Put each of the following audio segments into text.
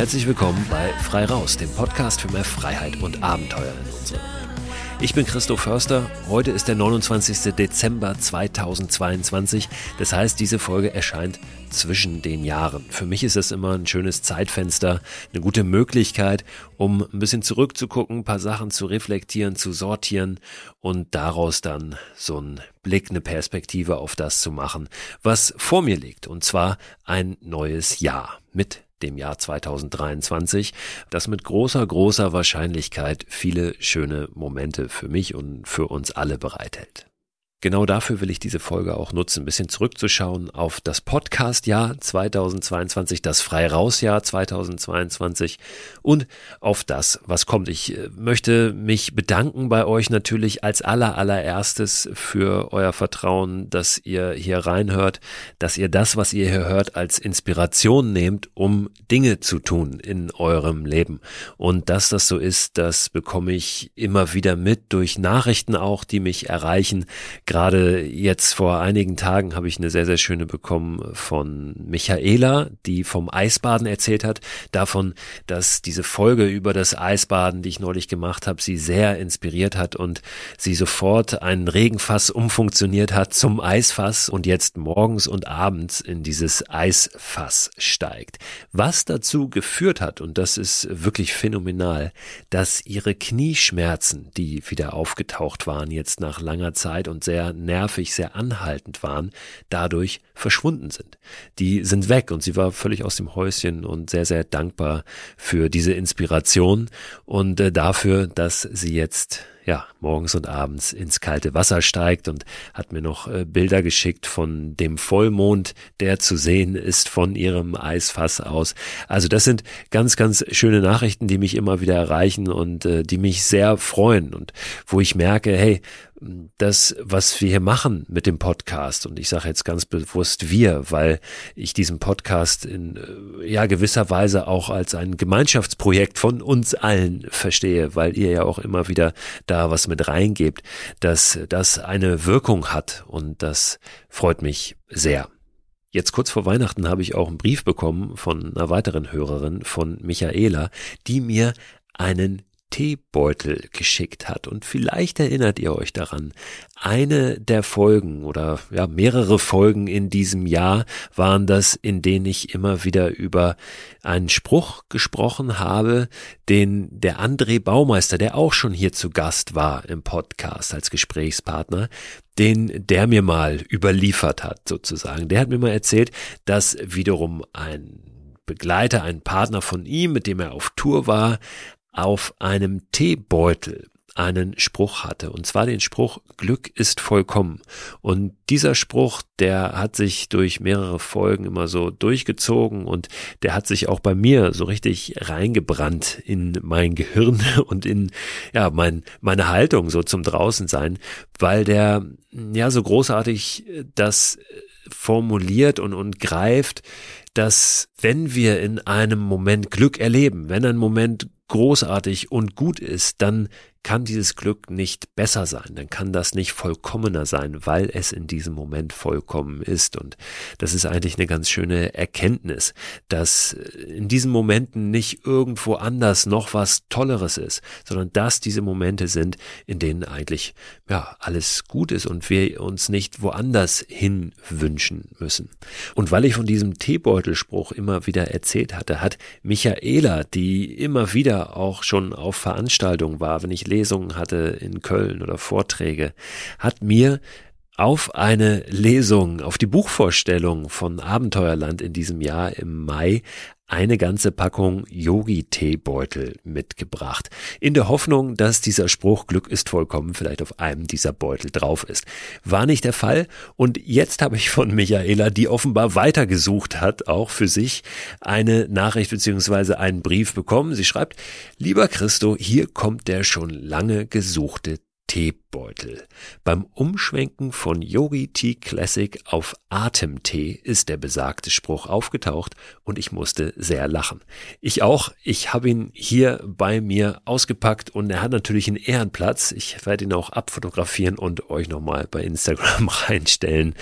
Herzlich willkommen bei Frei Raus, dem Podcast für mehr Freiheit und Abenteuer in unserem. Ich bin Christo Förster. Heute ist der 29. Dezember 2022. Das heißt, diese Folge erscheint zwischen den Jahren. Für mich ist das immer ein schönes Zeitfenster, eine gute Möglichkeit, um ein bisschen zurückzugucken, ein paar Sachen zu reflektieren, zu sortieren und daraus dann so einen Blick, eine Perspektive auf das zu machen, was vor mir liegt. Und zwar ein neues Jahr mit dem Jahr 2023, das mit großer, großer Wahrscheinlichkeit viele schöne Momente für mich und für uns alle bereithält. Genau dafür will ich diese Folge auch nutzen, ein bisschen zurückzuschauen auf das Podcast-Jahr 2022, das Frei-Raus-Jahr 2022 und auf das, was kommt. Ich äh, möchte mich bedanken bei euch natürlich als aller, allererstes für euer Vertrauen, dass ihr hier reinhört, dass ihr das, was ihr hier hört, als Inspiration nehmt, um Dinge zu tun in eurem Leben. Und dass das so ist, das bekomme ich immer wieder mit durch Nachrichten auch, die mich erreichen Gerade jetzt vor einigen Tagen habe ich eine sehr, sehr schöne bekommen von Michaela, die vom Eisbaden erzählt hat, davon, dass diese Folge über das Eisbaden, die ich neulich gemacht habe, sie sehr inspiriert hat und sie sofort ein Regenfass umfunktioniert hat zum Eisfass und jetzt morgens und abends in dieses Eisfass steigt. Was dazu geführt hat, und das ist wirklich phänomenal, dass ihre Knieschmerzen, die wieder aufgetaucht waren jetzt nach langer Zeit und sehr sehr nervig, sehr anhaltend waren, dadurch verschwunden sind. Die sind weg und sie war völlig aus dem Häuschen und sehr, sehr dankbar für diese Inspiration und äh, dafür, dass sie jetzt ja, morgens und abends ins kalte Wasser steigt und hat mir noch äh, Bilder geschickt von dem Vollmond, der zu sehen ist von ihrem Eisfass aus. Also das sind ganz, ganz schöne Nachrichten, die mich immer wieder erreichen und äh, die mich sehr freuen und wo ich merke, hey, das, was wir hier machen mit dem Podcast, und ich sage jetzt ganz bewusst wir, weil ich diesen Podcast in äh, ja gewisser Weise auch als ein Gemeinschaftsprojekt von uns allen verstehe, weil ihr ja auch immer wieder da was mit reingebt, dass das eine Wirkung hat und das freut mich sehr. Jetzt kurz vor Weihnachten habe ich auch einen Brief bekommen von einer weiteren Hörerin von Michaela, die mir einen Teebeutel geschickt hat. Und vielleicht erinnert ihr euch daran. Eine der Folgen oder ja, mehrere Folgen in diesem Jahr waren das, in denen ich immer wieder über einen Spruch gesprochen habe, den der André Baumeister, der auch schon hier zu Gast war im Podcast als Gesprächspartner, den der mir mal überliefert hat sozusagen. Der hat mir mal erzählt, dass wiederum ein Begleiter, ein Partner von ihm, mit dem er auf Tour war, auf einem Teebeutel einen Spruch hatte, und zwar den Spruch Glück ist vollkommen. Und dieser Spruch, der hat sich durch mehrere Folgen immer so durchgezogen und der hat sich auch bei mir so richtig reingebrannt in mein Gehirn und in ja mein meine Haltung so zum draußen sein, weil der ja so großartig das formuliert und und greift, dass wenn wir in einem Moment Glück erleben, wenn ein Moment großartig und gut ist, dann kann dieses Glück nicht besser sein, dann kann das nicht vollkommener sein, weil es in diesem Moment vollkommen ist. Und das ist eigentlich eine ganz schöne Erkenntnis, dass in diesen Momenten nicht irgendwo anders noch was Tolleres ist, sondern dass diese Momente sind, in denen eigentlich ja alles gut ist und wir uns nicht woanders hin wünschen müssen. Und weil ich von diesem Teebeutelspruch immer wieder erzählt hatte, hat Michaela, die immer wieder auch schon auf Veranstaltungen war, wenn ich Lesungen hatte in Köln oder Vorträge, hat mir auf eine Lesung, auf die Buchvorstellung von Abenteuerland in diesem Jahr im Mai eine ganze Packung Yogi-Teebeutel mitgebracht, in der Hoffnung, dass dieser Spruch Glück ist vollkommen vielleicht auf einem dieser Beutel drauf ist. War nicht der Fall und jetzt habe ich von Michaela, die offenbar weitergesucht hat, auch für sich, eine Nachricht beziehungsweise einen Brief bekommen. Sie schreibt, lieber Christo, hier kommt der schon lange gesuchte Teebeutel. Beim Umschwenken von Yogi Tea Classic auf Atemtee ist der besagte Spruch aufgetaucht und ich musste sehr lachen. Ich auch. Ich habe ihn hier bei mir ausgepackt und er hat natürlich einen Ehrenplatz. Ich werde ihn auch abfotografieren und euch nochmal bei Instagram reinstellen.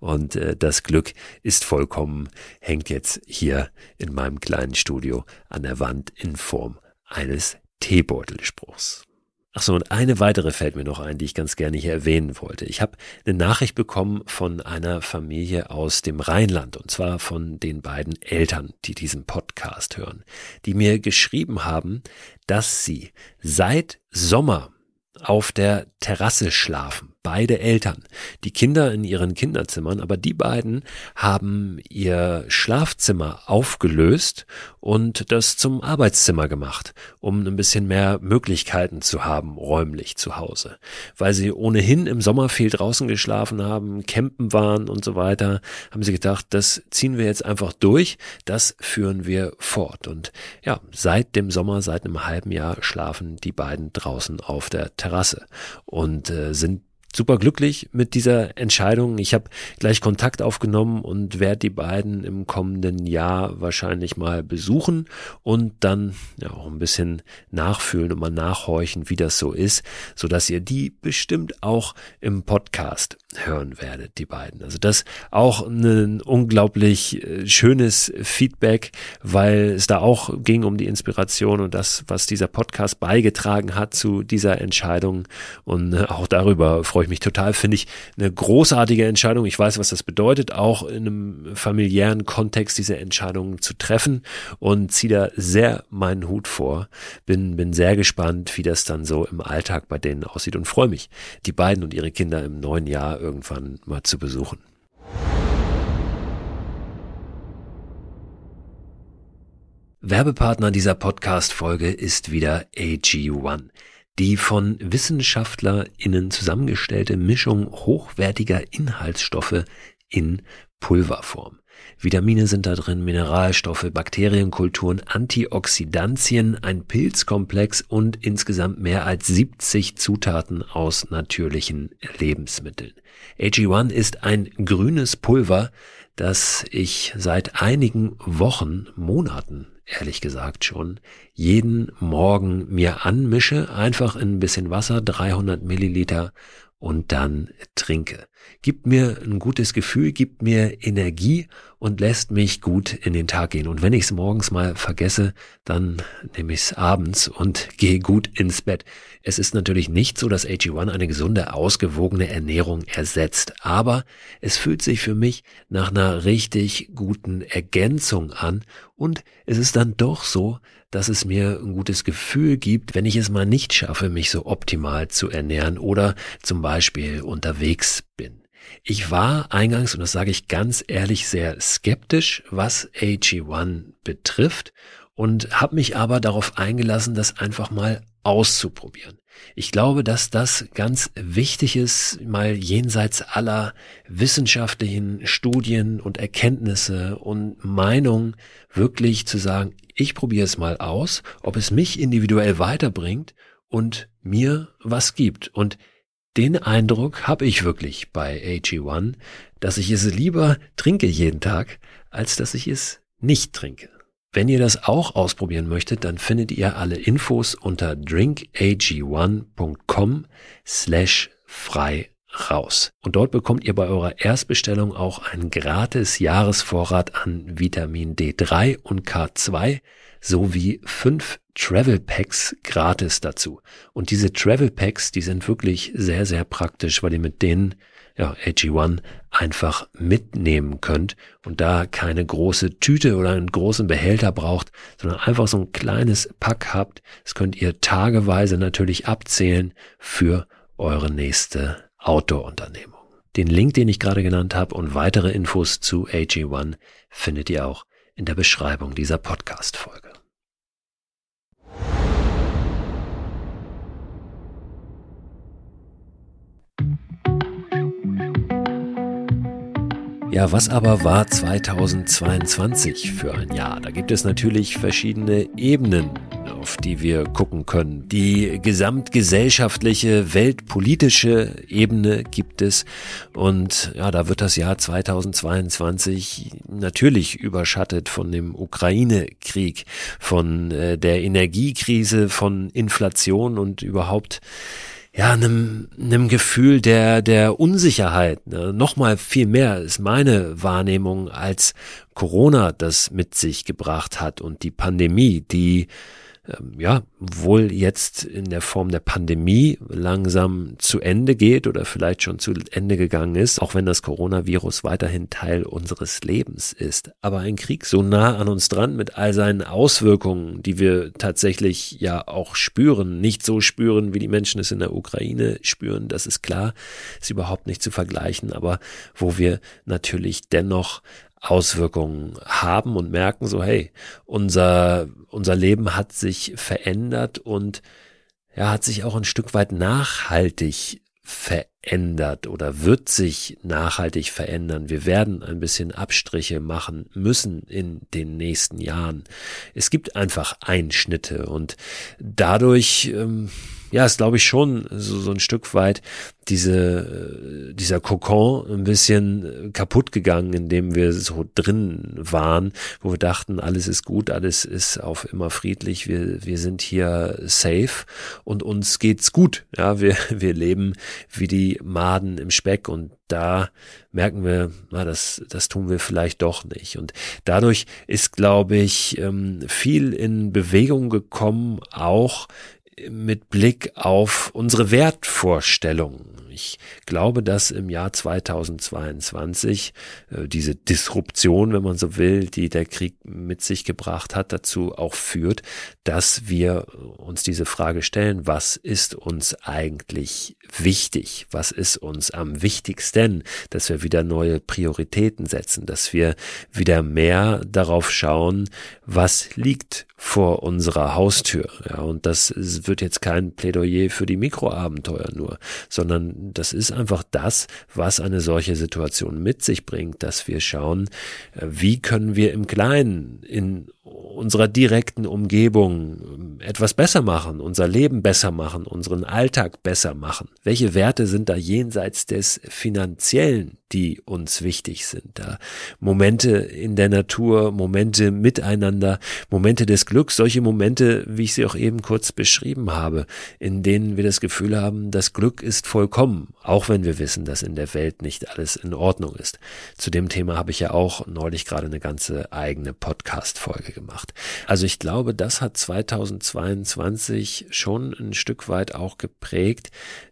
Und äh, das Glück ist vollkommen, hängt jetzt hier in meinem kleinen Studio an der Wand in Form eines Teebeutelspruchs. Ach so, und eine weitere fällt mir noch ein, die ich ganz gerne hier erwähnen wollte. Ich habe eine Nachricht bekommen von einer Familie aus dem Rheinland, und zwar von den beiden Eltern, die diesen Podcast hören, die mir geschrieben haben, dass sie seit Sommer auf der Terrasse schlafen beide Eltern. Die Kinder in ihren Kinderzimmern, aber die beiden haben ihr Schlafzimmer aufgelöst und das zum Arbeitszimmer gemacht, um ein bisschen mehr Möglichkeiten zu haben, räumlich zu Hause. Weil sie ohnehin im Sommer viel draußen geschlafen haben, campen waren und so weiter, haben sie gedacht, das ziehen wir jetzt einfach durch, das führen wir fort. Und ja, seit dem Sommer, seit einem halben Jahr schlafen die beiden draußen auf der Terrasse und äh, sind super glücklich mit dieser Entscheidung. Ich habe gleich Kontakt aufgenommen und werde die beiden im kommenden Jahr wahrscheinlich mal besuchen und dann ja auch ein bisschen nachfühlen und mal nachhorchen, wie das so ist, so dass ihr die bestimmt auch im Podcast hören werdet, die beiden. Also das auch ein unglaublich äh, schönes Feedback, weil es da auch ging um die Inspiration und das, was dieser Podcast beigetragen hat zu dieser Entscheidung und äh, auch darüber freue freue ich mich total, finde ich eine großartige Entscheidung. Ich weiß, was das bedeutet, auch in einem familiären Kontext diese Entscheidungen zu treffen und ziehe da sehr meinen Hut vor. Bin, bin sehr gespannt, wie das dann so im Alltag bei denen aussieht und freue mich, die beiden und ihre Kinder im neuen Jahr irgendwann mal zu besuchen. Werbepartner dieser Podcast-Folge ist wieder AG1 die von WissenschaftlerInnen zusammengestellte Mischung hochwertiger Inhaltsstoffe in Pulverform. Vitamine sind da drin, Mineralstoffe, Bakterienkulturen, Antioxidantien, ein Pilzkomplex und insgesamt mehr als 70 Zutaten aus natürlichen Lebensmitteln. AG1 ist ein grünes Pulver, das ich seit einigen Wochen, Monaten ehrlich gesagt schon, jeden Morgen mir anmische, einfach in ein bisschen Wasser, 300 Milliliter und dann trinke. Gibt mir ein gutes Gefühl, gibt mir Energie und lässt mich gut in den Tag gehen. Und wenn ich es morgens mal vergesse, dann nehme ich es abends und gehe gut ins Bett. Es ist natürlich nicht so, dass AG1 eine gesunde, ausgewogene Ernährung ersetzt, aber es fühlt sich für mich nach einer richtig guten Ergänzung an und es ist dann doch so, dass es mir ein gutes Gefühl gibt, wenn ich es mal nicht schaffe, mich so optimal zu ernähren oder zum Beispiel unterwegs. Ich war eingangs, und das sage ich ganz ehrlich, sehr skeptisch, was AG1 betrifft und habe mich aber darauf eingelassen, das einfach mal auszuprobieren. Ich glaube, dass das ganz wichtig ist, mal jenseits aller wissenschaftlichen Studien und Erkenntnisse und Meinungen wirklich zu sagen, ich probiere es mal aus, ob es mich individuell weiterbringt und mir was gibt. Und den Eindruck habe ich wirklich bei AG1, dass ich es lieber trinke jeden Tag, als dass ich es nicht trinke. Wenn ihr das auch ausprobieren möchtet, dann findet ihr alle Infos unter drinkag1.com slash frei raus. Und dort bekommt ihr bei eurer Erstbestellung auch einen gratis Jahresvorrat an Vitamin D3 und K2 sowie fünf Travel Packs gratis dazu. Und diese Travel Packs, die sind wirklich sehr, sehr praktisch, weil ihr mit denen ja, AG1 einfach mitnehmen könnt und da keine große Tüte oder einen großen Behälter braucht, sondern einfach so ein kleines Pack habt. Das könnt ihr tageweise natürlich abzählen für eure nächste Outdoor-Unternehmung. Den Link, den ich gerade genannt habe und weitere Infos zu AG1 findet ihr auch in der Beschreibung dieser Podcast-Folge. Ja, was aber war 2022 für ein Jahr? Da gibt es natürlich verschiedene Ebenen auf die wir gucken können. Die gesamtgesellschaftliche, weltpolitische Ebene gibt es. Und ja, da wird das Jahr 2022 natürlich überschattet von dem Ukraine-Krieg, von äh, der Energiekrise, von Inflation und überhaupt ja, einem, einem Gefühl der, der Unsicherheit. Ne? Nochmal viel mehr ist meine Wahrnehmung, als Corona das mit sich gebracht hat und die Pandemie, die ja, wohl jetzt in der Form der Pandemie langsam zu Ende geht oder vielleicht schon zu Ende gegangen ist, auch wenn das Coronavirus weiterhin Teil unseres Lebens ist. Aber ein Krieg so nah an uns dran mit all seinen Auswirkungen, die wir tatsächlich ja auch spüren, nicht so spüren, wie die Menschen es in der Ukraine spüren, das ist klar, ist überhaupt nicht zu vergleichen, aber wo wir natürlich dennoch Auswirkungen haben und merken so, hey, unser, unser Leben hat sich verändert und ja, hat sich auch ein Stück weit nachhaltig verändert oder wird sich nachhaltig verändern. Wir werden ein bisschen Abstriche machen müssen in den nächsten Jahren. Es gibt einfach Einschnitte und dadurch ähm, ja, ist glaube ich schon so, so ein Stück weit diese, äh, dieser Kokon ein bisschen kaputt gegangen, in dem wir so drin waren, wo wir dachten, alles ist gut, alles ist auf immer friedlich, wir, wir sind hier safe und uns geht's gut. Ja, wir, wir leben wie die Maden im Speck und da merken wir, na, das, das tun wir vielleicht doch nicht. Und dadurch ist, glaube ich, ähm, viel in Bewegung gekommen, auch mit Blick auf unsere Wertvorstellungen. Ich glaube, dass im Jahr 2022 äh, diese Disruption, wenn man so will, die der Krieg mit sich gebracht hat, dazu auch führt, dass wir uns diese Frage stellen, was ist uns eigentlich wichtig? Was ist uns am wichtigsten? Dass wir wieder neue Prioritäten setzen, dass wir wieder mehr darauf schauen, was liegt vor unserer Haustür. Ja, und das wird jetzt kein Plädoyer für die Mikroabenteuer nur, sondern das ist einfach das, was eine solche Situation mit sich bringt, dass wir schauen, äh, wie können wir im Kleinen in unserer direkten Umgebung etwas besser machen, unser Leben besser machen, unseren Alltag besser machen? Welche Werte sind da jenseits des Finanziellen, die uns wichtig sind? Da Momente in der Natur, Momente miteinander, Momente des Glücks, solche Momente, wie ich sie auch eben kurz beschrieben habe, in denen wir das Gefühl haben, das Glück ist vollkommen, auch wenn wir wissen, dass in der Welt nicht alles in Ordnung ist. Zu dem Thema habe ich ja auch neulich gerade eine ganze eigene Podcast-Folge gemacht. Also ich glaube, das hat 2022 schon ein Stück weit auch geprägt,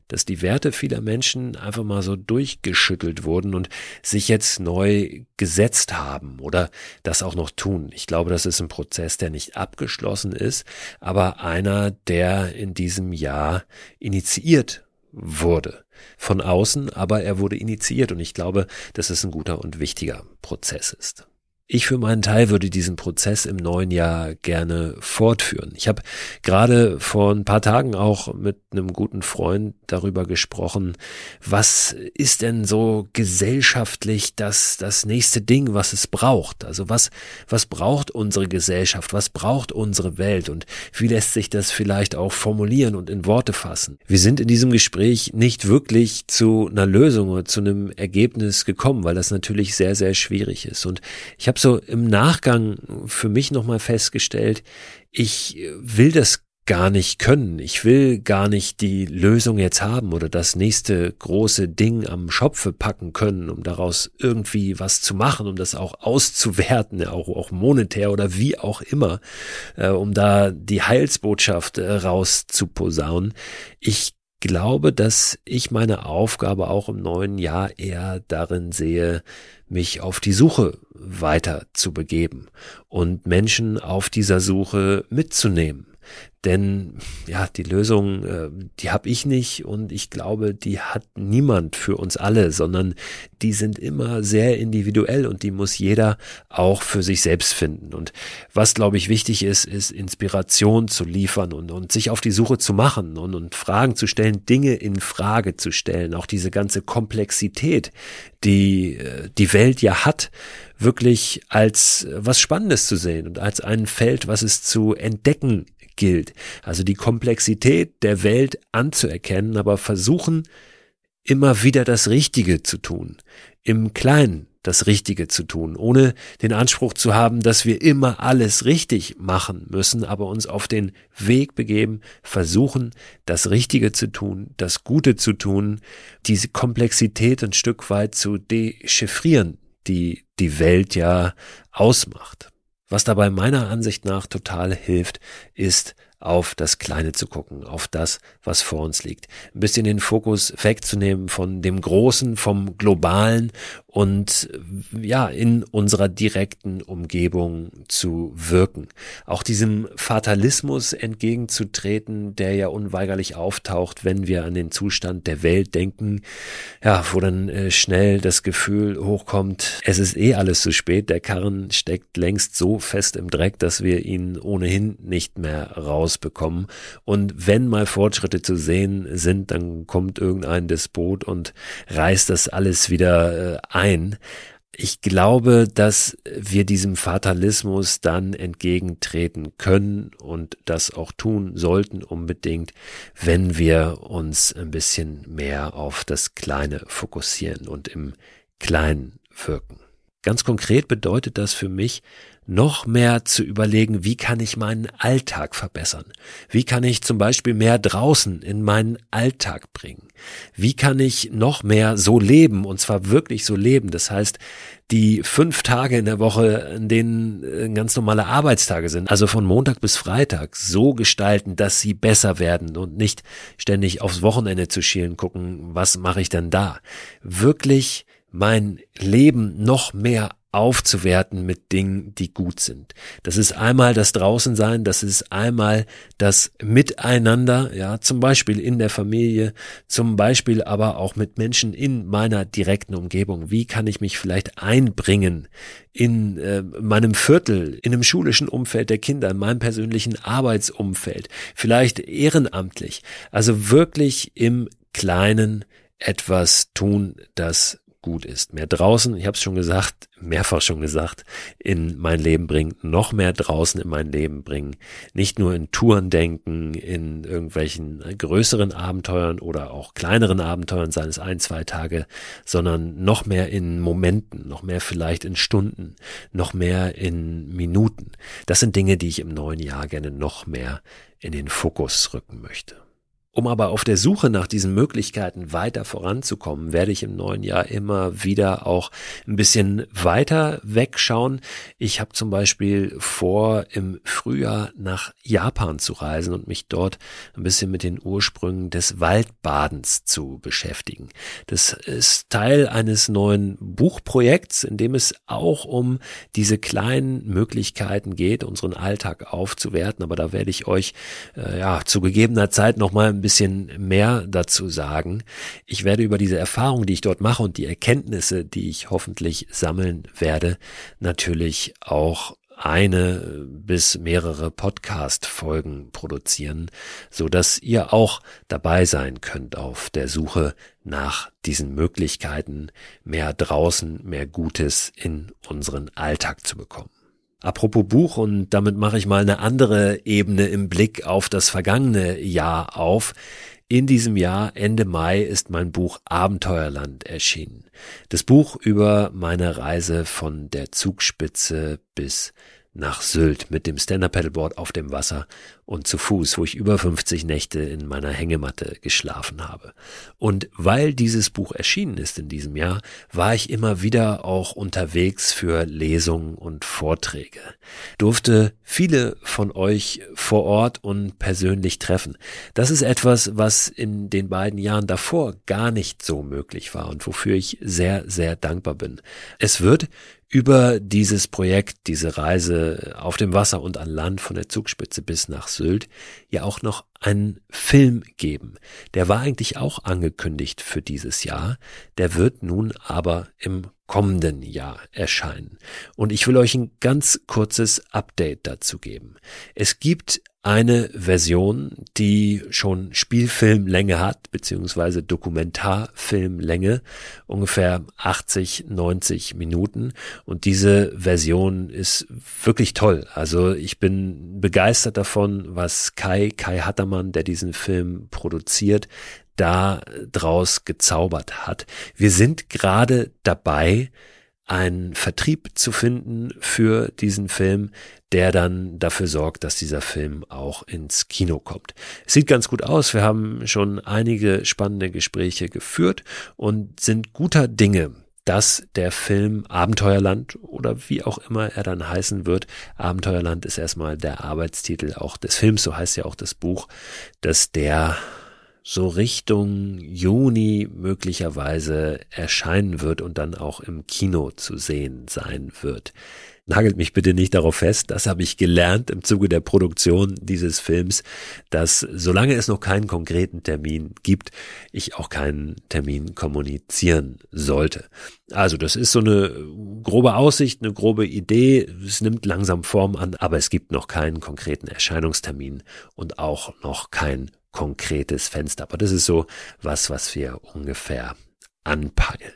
dass die Werte vieler Menschen einfach mal so durchgeschüttelt wurden und sich jetzt neu gesetzt haben oder das auch noch tun. Ich glaube, das ist ein Prozess, der nicht abgeschlossen ist, aber einer, der in diesem Jahr initiiert wurde. Von außen, aber er wurde initiiert und ich glaube, dass es ein guter und wichtiger Prozess ist. Ich für meinen Teil würde diesen Prozess im neuen Jahr gerne fortführen. Ich habe gerade vor ein paar Tagen auch mit einem guten Freund darüber gesprochen, was ist denn so gesellschaftlich das, das nächste Ding, was es braucht? Also was, was braucht unsere Gesellschaft? Was braucht unsere Welt? Und wie lässt sich das vielleicht auch formulieren und in Worte fassen? Wir sind in diesem Gespräch nicht wirklich zu einer Lösung oder zu einem Ergebnis gekommen, weil das natürlich sehr, sehr schwierig ist. Und ich habe so im Nachgang für mich nochmal festgestellt, ich will das gar nicht können. Ich will gar nicht die Lösung jetzt haben oder das nächste große Ding am Schopfe packen können, um daraus irgendwie was zu machen, um das auch auszuwerten, auch, auch monetär oder wie auch immer, äh, um da die Heilsbotschaft äh, rauszuposaunen. Ich glaube, dass ich meine Aufgabe auch im neuen Jahr eher darin sehe, mich auf die Suche weiter zu begeben und Menschen auf dieser Suche mitzunehmen. Denn ja, die Lösung, äh, die habe ich nicht und ich glaube, die hat niemand für uns alle, sondern die sind immer sehr individuell und die muss jeder auch für sich selbst finden. Und was, glaube ich, wichtig ist, ist Inspiration zu liefern und, und sich auf die Suche zu machen und, und Fragen zu stellen, Dinge in Frage zu stellen. Auch diese ganze Komplexität, die äh, die Welt ja hat, wirklich als was Spannendes zu sehen und als ein Feld, was es zu entdecken gilt. Also die Komplexität der Welt anzuerkennen, aber versuchen, immer wieder das Richtige zu tun. Im Kleinen das Richtige zu tun, ohne den Anspruch zu haben, dass wir immer alles richtig machen müssen, aber uns auf den Weg begeben, versuchen, das Richtige zu tun, das Gute zu tun, diese Komplexität ein Stück weit zu dechiffrieren, die die Welt ja ausmacht. Was dabei meiner Ansicht nach total hilft, ist auf das Kleine zu gucken, auf das, was vor uns liegt. Ein bisschen den Fokus wegzunehmen von dem Großen, vom Globalen und ja, in unserer direkten Umgebung zu wirken. Auch diesem Fatalismus entgegenzutreten, der ja unweigerlich auftaucht, wenn wir an den Zustand der Welt denken, ja, wo dann äh, schnell das Gefühl hochkommt, es ist eh alles zu spät, der Karren steckt längst so fest im Dreck, dass wir ihn ohnehin nicht mehr rausbekommen. Und wenn mal Fortschritte zu sehen sind, dann kommt irgendein Despot und reißt das alles wieder äh, ein. Ich glaube, dass wir diesem Fatalismus dann entgegentreten können und das auch tun sollten unbedingt, wenn wir uns ein bisschen mehr auf das Kleine fokussieren und im Kleinen wirken. Ganz konkret bedeutet das für mich, noch mehr zu überlegen, wie kann ich meinen Alltag verbessern? Wie kann ich zum Beispiel mehr draußen in meinen Alltag bringen? Wie kann ich noch mehr so leben und zwar wirklich so leben? Das heißt, die fünf Tage in der Woche, in denen äh, ganz normale Arbeitstage sind, also von Montag bis Freitag, so gestalten, dass sie besser werden und nicht ständig aufs Wochenende zu schielen, gucken, was mache ich denn da? Wirklich mein Leben noch mehr aufzuwerten mit Dingen, die gut sind. Das ist einmal das Draußensein, das ist einmal das Miteinander, ja, zum Beispiel in der Familie, zum Beispiel aber auch mit Menschen in meiner direkten Umgebung. Wie kann ich mich vielleicht einbringen in äh, meinem Viertel, in einem schulischen Umfeld der Kinder, in meinem persönlichen Arbeitsumfeld, vielleicht ehrenamtlich. Also wirklich im Kleinen etwas tun, das gut ist. Mehr draußen, ich habe es schon gesagt, mehrfach schon gesagt, in mein Leben bringen, noch mehr draußen in mein Leben bringen. Nicht nur in Touren denken, in irgendwelchen größeren Abenteuern oder auch kleineren Abenteuern, seien es ein, zwei Tage, sondern noch mehr in Momenten, noch mehr vielleicht in Stunden, noch mehr in Minuten. Das sind Dinge, die ich im neuen Jahr gerne noch mehr in den Fokus rücken möchte. Um aber auf der Suche nach diesen Möglichkeiten weiter voranzukommen, werde ich im neuen Jahr immer wieder auch ein bisschen weiter wegschauen. Ich habe zum Beispiel vor, im Frühjahr nach Japan zu reisen und mich dort ein bisschen mit den Ursprüngen des Waldbadens zu beschäftigen. Das ist Teil eines neuen Buchprojekts, in dem es auch um diese kleinen Möglichkeiten geht, unseren Alltag aufzuwerten. Aber da werde ich euch äh, ja zu gegebener Zeit nochmal bisschen mehr dazu sagen. Ich werde über diese Erfahrung, die ich dort mache und die Erkenntnisse, die ich hoffentlich sammeln werde, natürlich auch eine bis mehrere Podcast-Folgen produzieren, so dass ihr auch dabei sein könnt auf der Suche nach diesen Möglichkeiten, mehr draußen, mehr Gutes in unseren Alltag zu bekommen. Apropos Buch, und damit mache ich mal eine andere Ebene im Blick auf das vergangene Jahr auf. In diesem Jahr, Ende Mai, ist mein Buch Abenteuerland erschienen. Das Buch über meine Reise von der Zugspitze bis nach Sylt mit dem Stand-Up-Paddleboard auf dem Wasser und zu Fuß, wo ich über 50 Nächte in meiner Hängematte geschlafen habe. Und weil dieses Buch erschienen ist in diesem Jahr, war ich immer wieder auch unterwegs für Lesungen und Vorträge. Durfte viele von euch vor Ort und persönlich treffen. Das ist etwas, was in den beiden Jahren davor gar nicht so möglich war und wofür ich sehr, sehr dankbar bin. Es wird über dieses Projekt, diese Reise auf dem Wasser und an Land von der Zugspitze bis nach Sylt ja auch noch einen Film geben. Der war eigentlich auch angekündigt für dieses Jahr, der wird nun aber im kommenden Jahr erscheinen. Und ich will euch ein ganz kurzes Update dazu geben. Es gibt eine Version, die schon Spielfilmlänge hat, beziehungsweise Dokumentarfilmlänge, ungefähr 80, 90 Minuten. Und diese Version ist wirklich toll. Also ich bin begeistert davon, was Kai, Kai Hattermann, der diesen Film produziert, da draus gezaubert hat. Wir sind gerade dabei, einen Vertrieb zu finden für diesen Film, der dann dafür sorgt, dass dieser Film auch ins Kino kommt. Es sieht ganz gut aus. Wir haben schon einige spannende Gespräche geführt und sind guter Dinge, dass der Film Abenteuerland oder wie auch immer er dann heißen wird, Abenteuerland ist erstmal der Arbeitstitel auch des Films, so heißt ja auch das Buch, dass der so Richtung Juni möglicherweise erscheinen wird und dann auch im Kino zu sehen sein wird. Nagelt mich bitte nicht darauf fest, das habe ich gelernt im Zuge der Produktion dieses Films, dass solange es noch keinen konkreten Termin gibt, ich auch keinen Termin kommunizieren sollte. Also das ist so eine grobe Aussicht, eine grobe Idee, es nimmt langsam Form an, aber es gibt noch keinen konkreten Erscheinungstermin und auch noch kein konkretes Fenster. Aber das ist so was, was wir ungefähr anpeilen.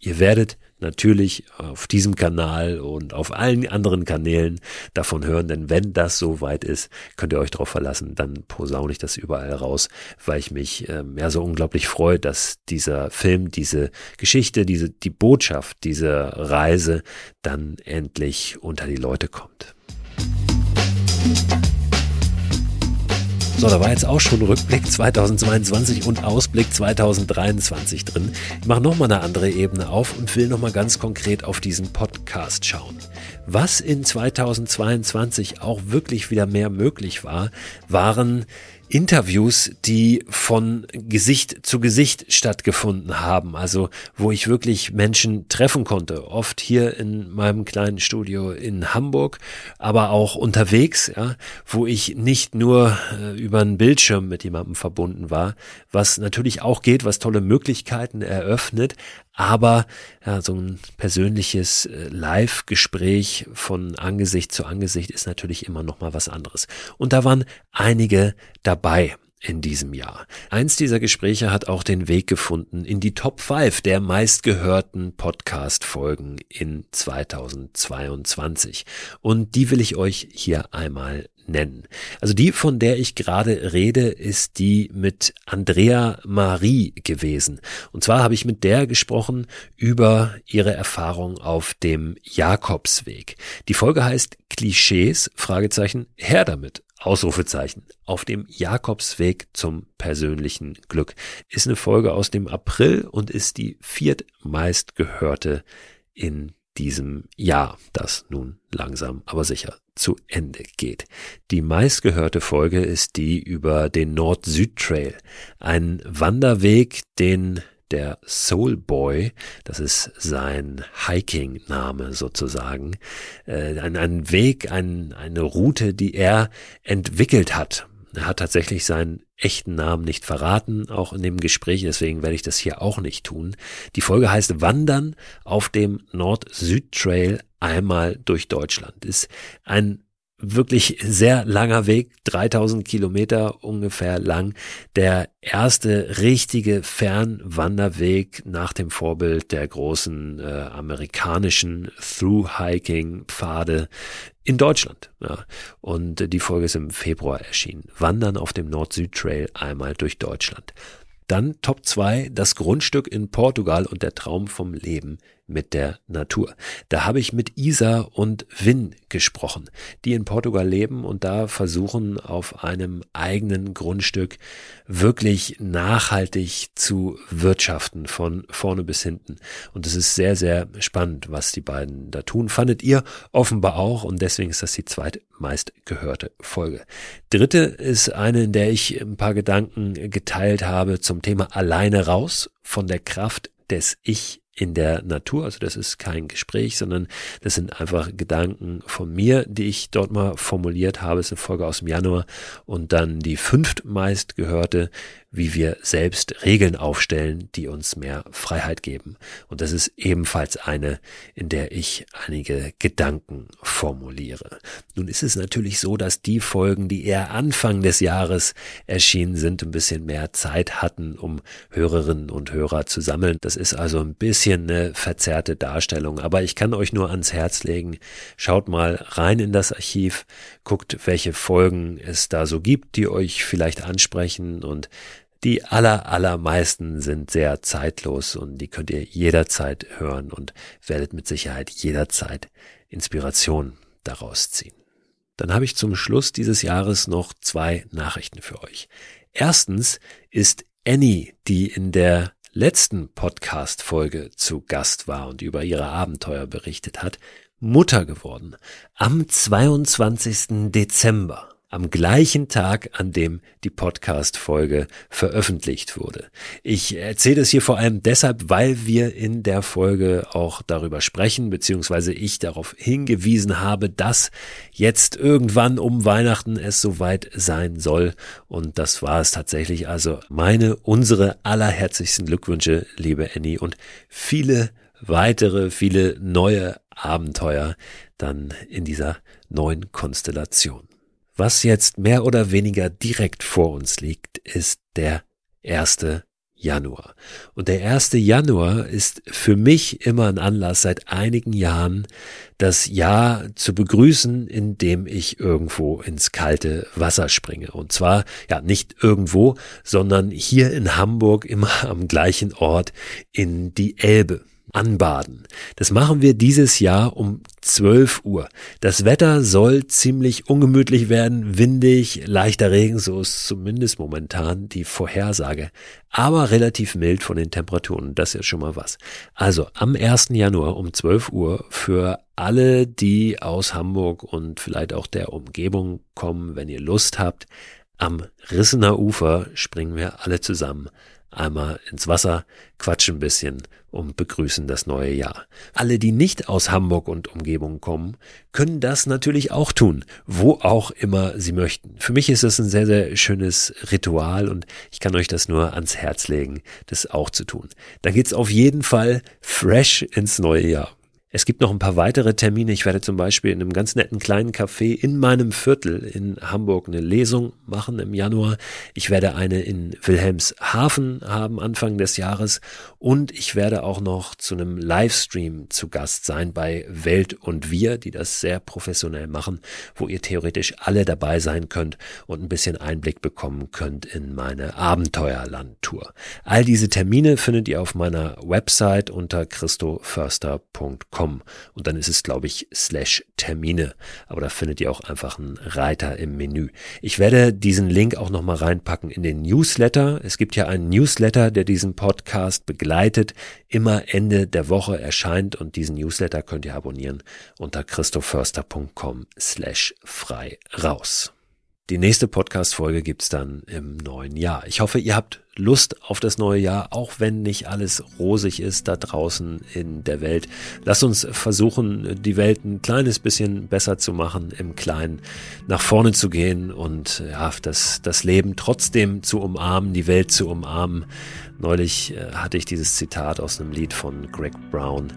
Ihr werdet natürlich auf diesem Kanal und auf allen anderen Kanälen davon hören, denn wenn das so weit ist, könnt ihr euch darauf verlassen, dann posaune ich das überall raus, weil ich mich ähm, ja so unglaublich freue, dass dieser Film, diese Geschichte, diese die Botschaft dieser Reise dann endlich unter die Leute kommt. So, da war jetzt auch schon Rückblick 2022 und Ausblick 2023 drin. Ich mache nochmal eine andere Ebene auf und will nochmal ganz konkret auf diesen Podcast schauen. Was in 2022 auch wirklich wieder mehr möglich war, waren Interviews, die von Gesicht zu Gesicht stattgefunden haben, also wo ich wirklich Menschen treffen konnte, oft hier in meinem kleinen Studio in Hamburg, aber auch unterwegs, ja, wo ich nicht nur äh, über einen Bildschirm mit jemandem verbunden war, was natürlich auch geht, was tolle Möglichkeiten eröffnet, aber ja, so ein persönliches äh, Live-Gespräch von Angesicht zu Angesicht ist natürlich immer noch mal was anderes. Und da waren einige dabei in diesem Jahr. Eins dieser Gespräche hat auch den Weg gefunden in die Top 5 der meistgehörten Podcast-Folgen in 2022. Und die will ich euch hier einmal nennen. Also die, von der ich gerade rede, ist die mit Andrea Marie gewesen. Und zwar habe ich mit der gesprochen über ihre Erfahrung auf dem Jakobsweg. Die Folge heißt Klischees, Fragezeichen, her damit. Ausrufezeichen. Auf dem Jakobsweg zum persönlichen Glück. Ist eine Folge aus dem April und ist die viertmeistgehörte in diesem Jahr, das nun langsam aber sicher zu Ende geht. Die meistgehörte Folge ist die über den Nord-Süd-Trail, ein Wanderweg, den der Soul Boy, das ist sein Hiking-Name sozusagen, äh, ein, ein Weg, ein, eine Route, die er entwickelt hat. Er hat tatsächlich seinen echten Namen nicht verraten, auch in dem Gespräch, deswegen werde ich das hier auch nicht tun. Die Folge heißt Wandern auf dem Nord-Süd-Trail einmal durch Deutschland. Ist ein wirklich sehr langer Weg, 3000 Kilometer ungefähr lang. Der erste richtige Fernwanderweg nach dem Vorbild der großen äh, amerikanischen Through-Hiking-Pfade in Deutschland. Ja. Und die Folge ist im Februar erschienen. Wandern auf dem Nord-Süd-Trail einmal durch Deutschland. Dann Top 2, das Grundstück in Portugal und der Traum vom Leben mit der Natur. Da habe ich mit Isa und Win gesprochen, die in Portugal leben und da versuchen auf einem eigenen Grundstück wirklich nachhaltig zu wirtschaften von vorne bis hinten. Und es ist sehr, sehr spannend, was die beiden da tun. Fandet ihr offenbar auch und deswegen ist das die zweitmeist gehörte Folge. Dritte ist eine, in der ich ein paar Gedanken geteilt habe zum Thema alleine raus von der Kraft des Ich in der Natur. Also das ist kein Gespräch, sondern das sind einfach Gedanken von mir, die ich dort mal formuliert habe. Es ist eine Folge aus dem Januar und dann die fünftmeist gehörte wie wir selbst Regeln aufstellen, die uns mehr Freiheit geben. Und das ist ebenfalls eine, in der ich einige Gedanken formuliere. Nun ist es natürlich so, dass die Folgen, die eher Anfang des Jahres erschienen sind, ein bisschen mehr Zeit hatten, um Hörerinnen und Hörer zu sammeln. Das ist also ein bisschen eine verzerrte Darstellung. Aber ich kann euch nur ans Herz legen, schaut mal rein in das Archiv, guckt, welche Folgen es da so gibt, die euch vielleicht ansprechen und die aller, allermeisten sind sehr zeitlos und die könnt ihr jederzeit hören und werdet mit Sicherheit jederzeit Inspiration daraus ziehen. Dann habe ich zum Schluss dieses Jahres noch zwei Nachrichten für euch. Erstens ist Annie, die in der letzten Podcast-Folge zu Gast war und über ihre Abenteuer berichtet hat, Mutter geworden. Am 22. Dezember am gleichen Tag, an dem die Podcast-Folge veröffentlicht wurde. Ich erzähle es hier vor allem deshalb, weil wir in der Folge auch darüber sprechen, beziehungsweise ich darauf hingewiesen habe, dass jetzt irgendwann um Weihnachten es soweit sein soll. Und das war es tatsächlich. Also meine, unsere allerherzlichsten Glückwünsche, liebe Annie, und viele weitere, viele neue Abenteuer dann in dieser neuen Konstellation. Was jetzt mehr oder weniger direkt vor uns liegt, ist der 1. Januar. Und der 1. Januar ist für mich immer ein Anlass seit einigen Jahren, das Jahr zu begrüßen, indem ich irgendwo ins kalte Wasser springe. Und zwar, ja, nicht irgendwo, sondern hier in Hamburg immer am gleichen Ort in die Elbe anbaden. Das machen wir dieses Jahr um 12 Uhr. Das Wetter soll ziemlich ungemütlich werden, windig, leichter Regen, so ist zumindest momentan die Vorhersage, aber relativ mild von den Temperaturen, das ist schon mal was. Also am 1. Januar um 12 Uhr für alle, die aus Hamburg und vielleicht auch der Umgebung kommen, wenn ihr Lust habt, am Rissener Ufer springen wir alle zusammen einmal ins Wasser, quatschen ein bisschen und begrüßen das neue Jahr. Alle, die nicht aus Hamburg und Umgebung kommen, können das natürlich auch tun, wo auch immer sie möchten. Für mich ist es ein sehr, sehr schönes Ritual und ich kann euch das nur ans Herz legen, das auch zu tun. Dann geht's auf jeden Fall fresh ins neue Jahr. Es gibt noch ein paar weitere Termine. Ich werde zum Beispiel in einem ganz netten kleinen Café in meinem Viertel in Hamburg eine Lesung machen im Januar. Ich werde eine in Wilhelmshaven haben Anfang des Jahres und ich werde auch noch zu einem Livestream zu Gast sein bei Welt und Wir, die das sehr professionell machen, wo ihr theoretisch alle dabei sein könnt und ein bisschen Einblick bekommen könnt in meine Abenteuerland-Tour. All diese Termine findet ihr auf meiner Website unter christoförster.com www.termine.com und dann ist es, glaube ich, slash Termine. Aber da findet ihr auch einfach einen Reiter im Menü. Ich werde diesen Link auch nochmal reinpacken in den Newsletter. Es gibt ja einen Newsletter, der diesen Podcast begleitet, immer Ende der Woche erscheint und diesen Newsletter könnt ihr abonnieren unter christoförster.com slash frei raus. Die nächste Podcast-Folge gibt's dann im neuen Jahr. Ich hoffe, ihr habt Lust auf das neue Jahr, auch wenn nicht alles rosig ist da draußen in der Welt. Lasst uns versuchen, die Welt ein kleines bisschen besser zu machen, im Kleinen nach vorne zu gehen und ja, das, das Leben trotzdem zu umarmen, die Welt zu umarmen. Neulich äh, hatte ich dieses Zitat aus einem Lied von Greg Brown.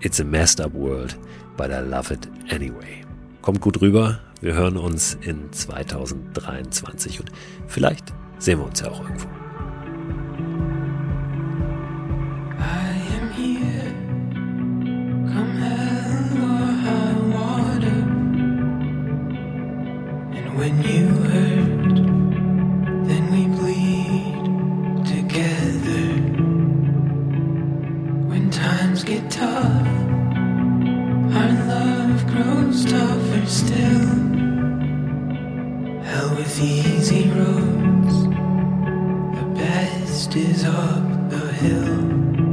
It's a messed up world, but I love it anyway. Kommt gut rüber. Wir hören uns in 2023 und vielleicht sehen wir uns ja auch irgendwo. when Hell with easy roads, the best is up the hill.